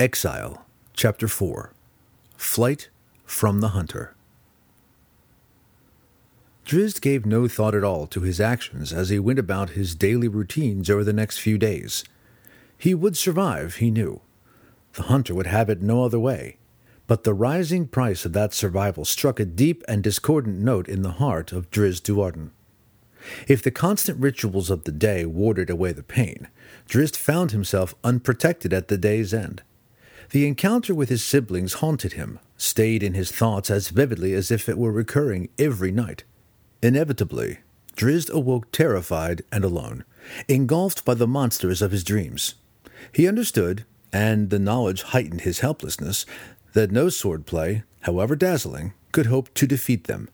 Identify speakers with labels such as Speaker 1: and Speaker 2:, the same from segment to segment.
Speaker 1: Exile, Chapter 4 Flight from the Hunter. Drizzt gave no thought at all to his actions as he went about his daily routines over the next few days. He would survive, he knew. The hunter would have it no other way. But the rising price of that survival struck a deep and discordant note in the heart of Drizzt Do'Urden. If the constant rituals of the day warded away the pain, Drizzt found himself unprotected at the day's end. The encounter with his siblings haunted him, stayed in his thoughts as vividly as if it were recurring every night. Inevitably, Drizzt awoke terrified and alone, engulfed by the monsters of his dreams. He understood, and the knowledge heightened his helplessness, that no swordplay, however dazzling, could hope to defeat them.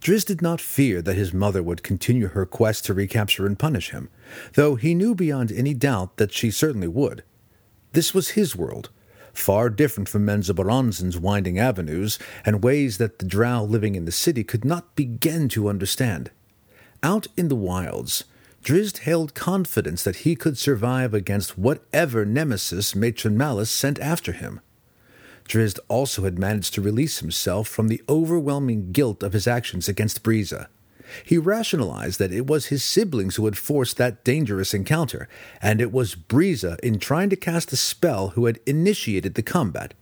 Speaker 1: Drizzt did not fear that his mother would continue her quest to recapture and punish him, though he knew beyond any doubt that she certainly would. This was his world, far different from Menzoberranzan's winding avenues and ways that the drow living in the city could not begin to understand. Out in the wilds, Drizzt held confidence that he could survive against whatever nemesis Matron Malice sent after him. Drizzt also had managed to release himself from the overwhelming guilt of his actions against Briza. He rationalized that it was his siblings who had forced that dangerous encounter, and it was Briza, in trying to cast a spell, who had initiated the combat.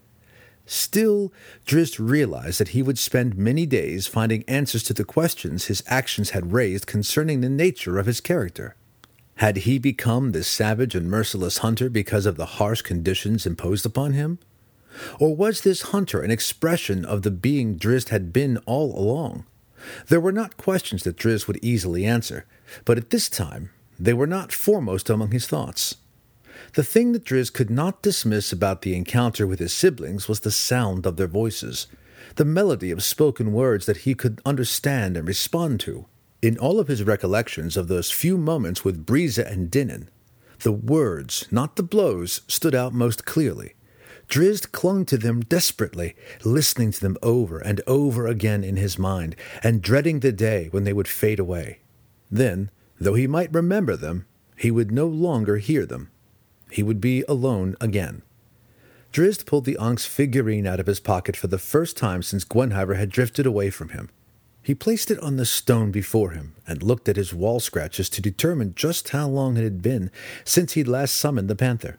Speaker 1: Still, Drizzt realized that he would spend many days finding answers to the questions his actions had raised concerning the nature of his character. Had he become this savage and merciless hunter because of the harsh conditions imposed upon him? Or was this hunter an expression of the being Drizzt had been all along? There were not questions that Drizzt would easily answer, but at this time they were not foremost among his thoughts. The thing that Drizzt could not dismiss about the encounter with his siblings was the sound of their voices, the melody of spoken words that he could understand and respond to. In all of his recollections of those few moments with Briza and Dinin, the words, not the blows, stood out most clearly. Drizzt clung to them desperately, listening to them over and over again in his mind, and dreading the day when they would fade away. Then, though he might remember them, he would no longer hear them. He would be alone again. Drizzt pulled the onyx figurine out of his pocket for the first time since Gwenhwyvar had drifted away from him. He placed it on the stone before him and looked at his wall scratches to determine just how long it had been since he'd last summoned the panther.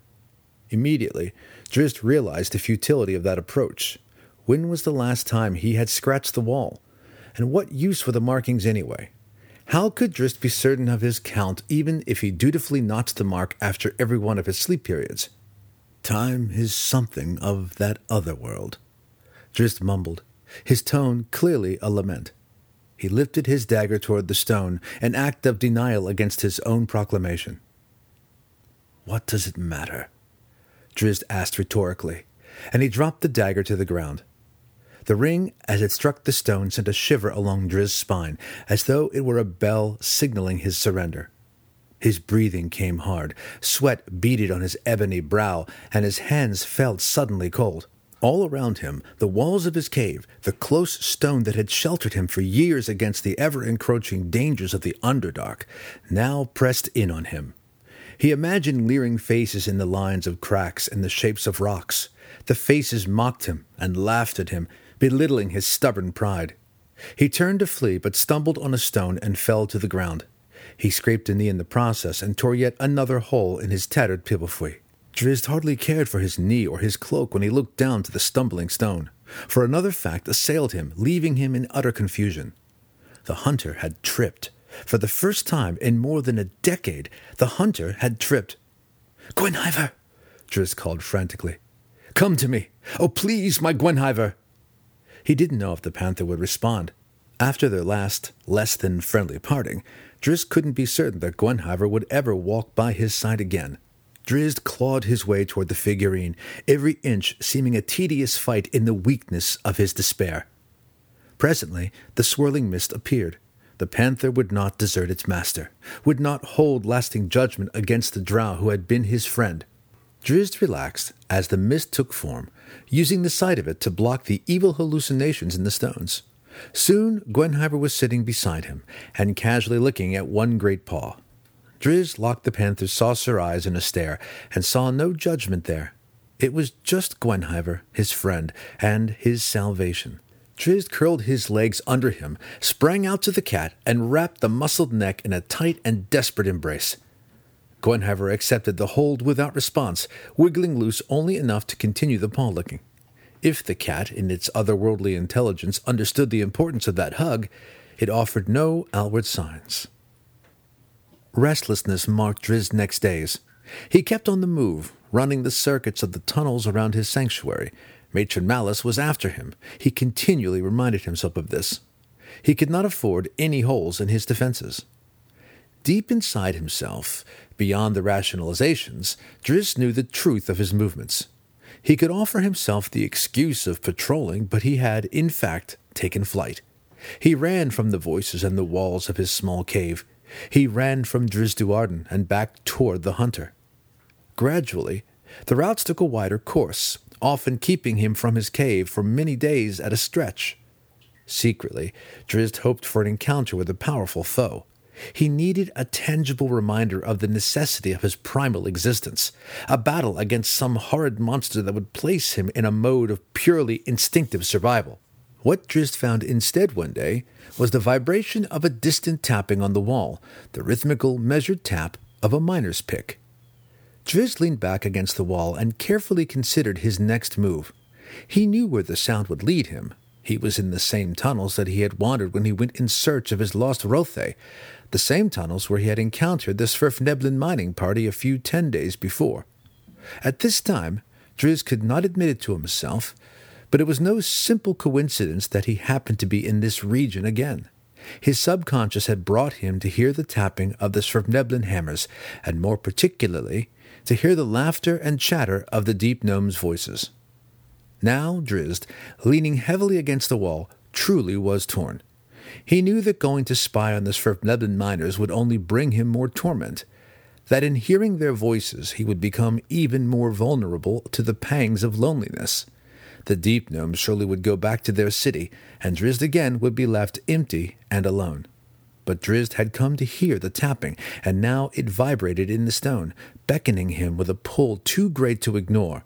Speaker 1: Immediately, Drizzt realized the futility of that approach. When was the last time he had scratched the wall? And what use were the markings anyway? How could Drizzt be certain of his count even if he dutifully notched the mark after every one of his sleep periods? Time is something of that other world. Drizzt mumbled, his tone clearly a lament. He lifted his dagger toward the stone, an act of denial against his own proclamation. What does it matter? Drizzt asked rhetorically, and he dropped the dagger to the ground. The ring, as it struck the stone, sent a shiver along Drizzt's spine, as though it were a bell signaling his surrender. His breathing came hard, sweat beaded on his ebony brow, and his hands felt suddenly cold. All around him, the walls of his cave, the close stone that had sheltered him for years against the ever encroaching dangers of the Underdark, now pressed in on him. He imagined leering faces in the lines of cracks and the shapes of rocks. The faces mocked him and laughed at him, belittling his stubborn pride. He turned to flee, but stumbled on a stone and fell to the ground. He scraped a knee in the process and tore yet another hole in his tattered piwafwi. Drizzt hardly cared for his knee or his cloak when he looked down to the stumbling stone, for another fact assailed him, leaving him in utter confusion. The hunter had tripped. For the first time in more than a decade, the hunter had tripped. Gwenhwyvar! Drizzt called frantically. Come to me! Oh, please, my Gwenhwyvar! He didn't know if the panther would respond. After their last, less than friendly parting, Drizzt couldn't be certain that Gwenhwyvar would ever walk by his side again. Drizzt clawed his way toward the figurine, every inch seeming a tedious fight in the weakness of his despair. Presently, the swirling mist appeared. The panther would not desert its master, would not hold lasting judgment against the drow who had been his friend. Drizzt relaxed as the mist took form, using the sight of it to block the evil hallucinations in the stones. Soon Gwenhwyvar was sitting beside him, and casually licking at one great paw. Drizzt locked the panther's saucer eyes in a stare, and saw no judgment there. It was just Gwenhwyvar, his friend, and his salvation. Drizzt curled his legs under him, sprang out to the cat, and wrapped the muscled neck in a tight and desperate embrace. Gwenhwyvar accepted the hold without response, wiggling loose only enough to continue the paw licking. If the cat, in its otherworldly intelligence, understood the importance of that hug, it offered no outward signs. Restlessness marked Drizzt's next days. He kept on the move, running the circuits of the tunnels around his sanctuary. Matron Malice was after him. He continually reminded himself of this. He could not afford any holes in his defenses. Deep inside himself, beyond the rationalizations, Drizzt knew the truth of his movements. He could offer himself the excuse of patrolling, but he had, in fact, taken flight. He ran from the voices and the walls of his small cave. He ran from Drizzt Do'Urden and back toward the hunter. Gradually, the routes took a wider course, often keeping him from his cave for many days at a stretch. Secretly, Drizzt hoped for an encounter with a powerful foe. He needed a tangible reminder of the necessity of his primal existence, a battle against some horrid monster that would place him in a mode of purely instinctive survival. What Drizzt found instead one day was the vibration of a distant tapping on the wall, the rhythmical, measured tap of a miner's pick. Drizzt leaned back against the wall and carefully considered his next move. He knew where the sound would lead him. He was in the same tunnels that he had wandered when he went in search of his lost Rothe, the same tunnels where he had encountered the Svirfneblin mining party a few ten days before. At this time, Drizzt could not admit it to himself, but it was no simple coincidence that he happened to be in this region again. His subconscious had brought him to hear the tapping of the Svirfneblin hammers, and more particularly, to hear the laughter and chatter of the deep gnomes' voices. Now Drizzt, leaning heavily against the wall, truly was torn. He knew that going to spy on the Svirfneblin miners would only bring him more torment, that in hearing their voices he would become even more vulnerable to the pangs of loneliness. The deep gnomes surely would go back to their city, and Drizzt again would be left empty and alone. But Drizzt had come to hear the tapping, and now it vibrated in the stone, beckoning him with a pull too great to ignore.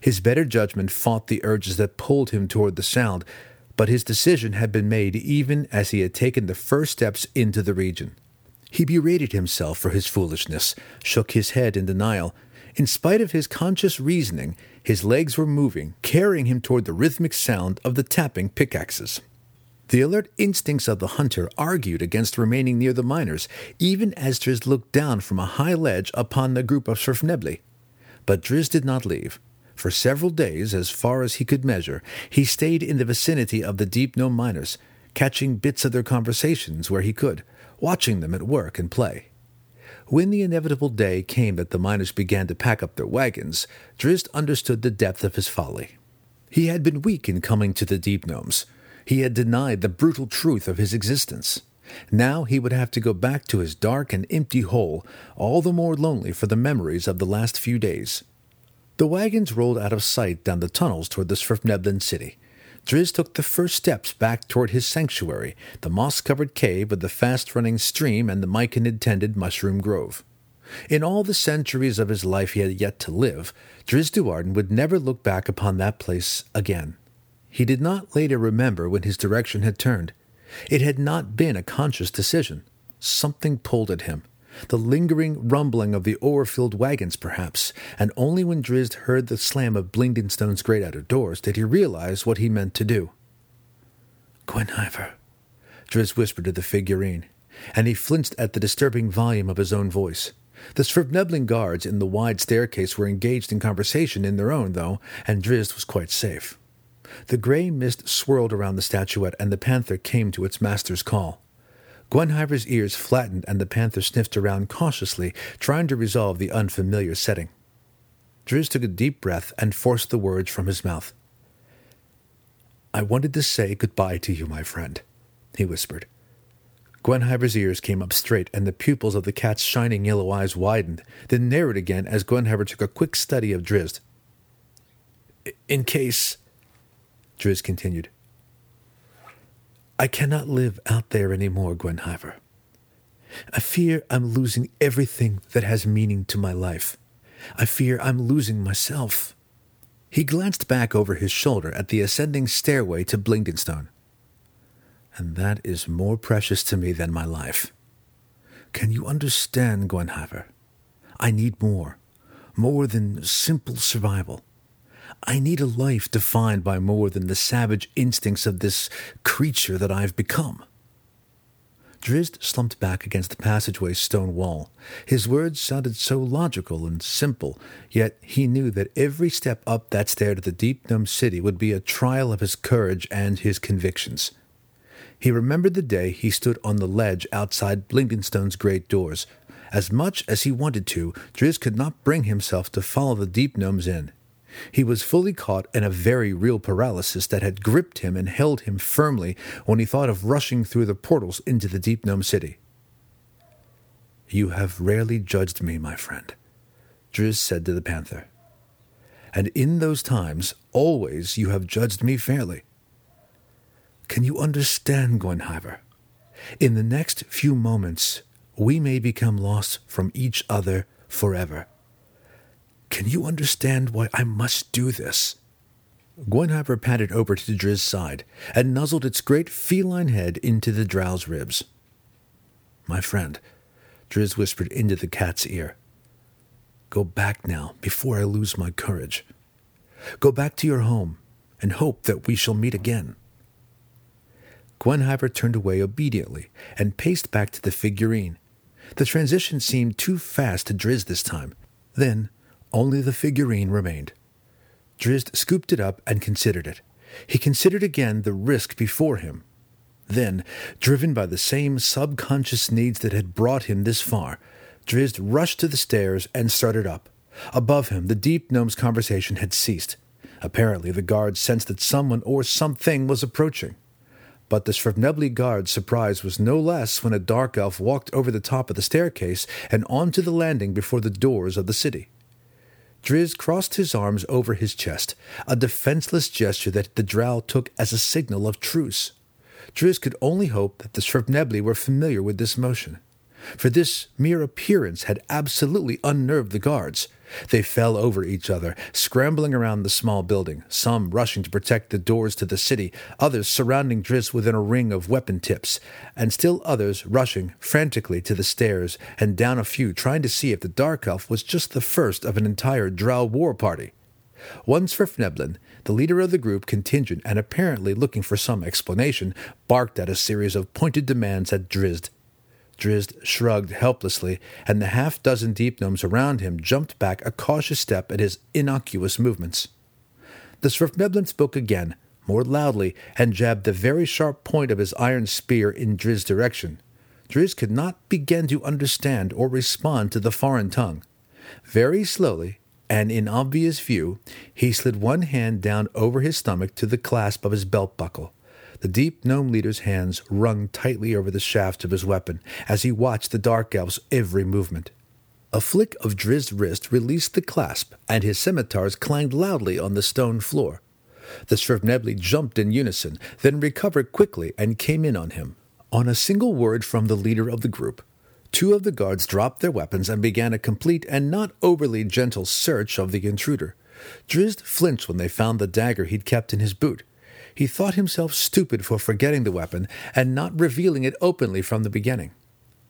Speaker 1: His better judgment fought the urges that pulled him toward the sound, but his decision had been made even as he had taken the first steps into the region. He berated himself for his foolishness, shook his head in denial, in spite of his conscious reasoning, his legs were moving, carrying him toward the rhythmic sound of the tapping pickaxes. The alert instincts of the hunter argued against remaining near the miners, even as Drizzt looked down from a high ledge upon the group of Svirfnebli. But Drizzt did not leave. For several days, as far as he could measure, he stayed in the vicinity of the deep gnome miners, catching bits of their conversations where he could, watching them at work and play. When the inevitable day came that the miners began to pack up their wagons, Drizzt understood the depth of his folly. He had been weak in coming to the deep gnomes. He had denied the brutal truth of his existence. Now he would have to go back to his dark and empty hole, all the more lonely for the memories of the last few days. The wagons rolled out of sight down the tunnels toward the Svirfneblin city. Drizzt took the first steps back toward his sanctuary, the moss covered cave with the fast running stream and the myconid tended mushroom grove. In all the centuries of his life he had yet to live, Drizzt Do'Urden would never look back upon that place again. He did not later remember when his direction had turned. It had not been a conscious decision. Something pulled at him the lingering rumbling of the ore-filled wagons, perhaps, and only when Drizzt heard the slam of Blingdenstone's great outer doors did he realize what he meant to do. Gwenhwyvar, Drizzt whispered to the figurine, and he flinched at the disturbing volume of his own voice. The Svirfneblin guards in the wide staircase were engaged in conversation in their own, though, and Drizzt was quite safe. The gray mist swirled around the statuette, and the panther came to its master's call. Gwenhwyvar's ears flattened and the panther sniffed around cautiously, trying to resolve the unfamiliar setting. Drizzt took a deep breath and forced the words from his mouth. I wanted to say goodbye to you, my friend, he whispered. Gwenhwyvar's ears came up straight, and the pupils of the cat's shining yellow eyes widened, then narrowed again as Gwenhwyvar took a quick study of Drizzt. In case, Drizzt continued, I cannot live out there any more, Gwenhwyvar. I fear I'm losing everything that has meaning to my life. I fear I'm losing myself. He glanced back over his shoulder at the ascending stairway to Blingdenstone. And that is more precious to me than my life. Can you understand, Gwenhwyvar? I need more, more than simple survival. I need a life defined by more than the savage instincts of this creature that I've become. Drizzt slumped back against the passageway's stone wall. His words sounded so logical and simple, yet he knew that every step up that stair to the deep gnome city would be a trial of his courage and his convictions. He remembered the day he stood on the ledge outside Blingdenstone's great doors. As much as he wanted to, Drizzt could not bring himself to follow the deep gnomes in. He was fully caught in a very real paralysis that had gripped him and held him firmly when he thought of rushing through the portals into the Deep Gnome City. You have rarely judged me, my friend, Drizzt said to the panther. And in those times, always you have judged me fairly. Can you understand, Gwenhwyvar? In the next few moments, we may become lost from each other forever. Can you understand why I must do this? Gwenhwyvar padded over to Drizzt's side and nuzzled its great feline head into the drow's ribs. My friend, Drizzt whispered into the cat's ear. Go back now, before I lose my courage. Go back to your home, and hope that we shall meet again. Gwenhwyvar turned away obediently and paced back to the figurine. The transition seemed too fast to Drizzt this time. Then only the figurine remained. Drizzt scooped it up and considered it. He considered again the risk before him. Then, driven by the same subconscious needs that had brought him this far, Drizzt rushed to the stairs and started up. Above him, the deep gnome's conversation had ceased. Apparently, the guards sensed that someone or something was approaching. But the Svirfnebli guard's surprise was no less when a dark elf walked over the top of the staircase and onto the landing before the doors of the city. Drizzt crossed his arms over his chest, a defenseless gesture that the drow took as a signal of truce. Drizzt could only hope that the Svirfnebli were familiar with this motion, for this mere appearance had absolutely unnerved the guards. They fell over each other, scrambling around the small building, some rushing to protect the doors to the city, others surrounding Drizzt within a ring of weapon tips, and still others rushing frantically to the stairs and down a few trying to see if the Dark Elf was just the first of an entire Drow war party. One Svirfneblin, the leader of the group contingent and apparently looking for some explanation, barked at a series of pointed demands at Drizzt Drizzt shrugged helplessly, and the half dozen deep gnomes around him jumped back a cautious step at his innocuous movements. The Svirfneblin spoke again, more loudly, and jabbed the very sharp point of his iron spear in Drizzt's direction. Drizzt could not begin to understand or respond to the foreign tongue. Very slowly, and in obvious view, he slid one hand down over his stomach to the clasp of his belt buckle. The deep gnome leader's hands wrung tightly over the shaft of his weapon as he watched the dark elf's every movement. A flick of Drizzt's wrist released the clasp, and his scimitars clanged loudly on the stone floor. The Svirfnebli jumped in unison, then recovered quickly and came in on him. On a single word from the leader of the group, two of the guards dropped their weapons and began a complete and not overly gentle search of the intruder. Drizzt flinched when they found the dagger he'd kept in his boot. He thought himself stupid for forgetting the weapon and not revealing it openly from the beginning.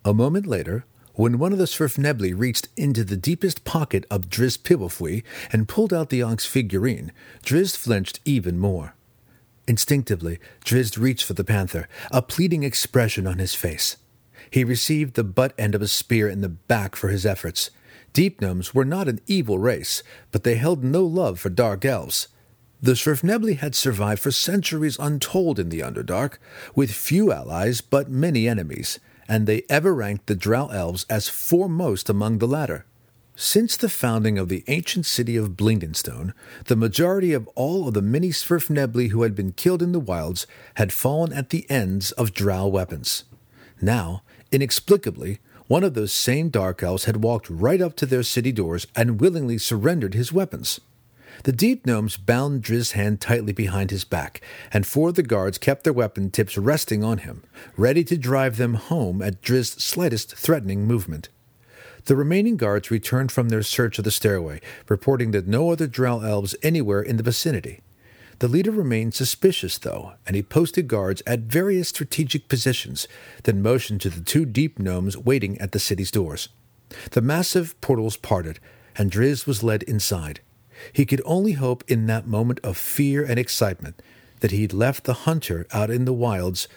Speaker 1: A moment later, when one of the Svirfnebli reached into the deepest pocket of Drizzt piwafwi and pulled out the onyx figurine, Drizzt flinched even more. Instinctively, Drizzt reached for the panther, a pleading expression on his face. He received the butt end of a spear in the back for his efforts. Deep gnomes were not an evil race, but they held no love for dark elves. The Svirfnebli had survived for centuries untold in the Underdark, with few allies but many enemies, and they ever ranked the Drow elves as foremost among the latter. Since the founding of the ancient city of Blingdenstone, the majority of all of the many Svirfnebli who had been killed in the wilds had fallen at the ends of Drow weapons. Now, inexplicably, one of those same Dark Elves had walked right up to their city doors and willingly surrendered his weapons. The deep gnomes bound Drizzt's hand tightly behind his back, and four of the guards kept their weapon tips resting on him, ready to drive them home at Drizzt's slightest threatening movement. The remaining guards returned from their search of the stairway, reporting that no other drow elves anywhere in the vicinity. The leader remained suspicious, though, and he posted guards at various strategic positions, then motioned to the two deep gnomes waiting at the city's doors. The massive portals parted, and Drizzt was led inside. He could only hope in that moment of fear and excitement that he'd left the hunter out in the wilds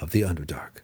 Speaker 1: of the Underdark.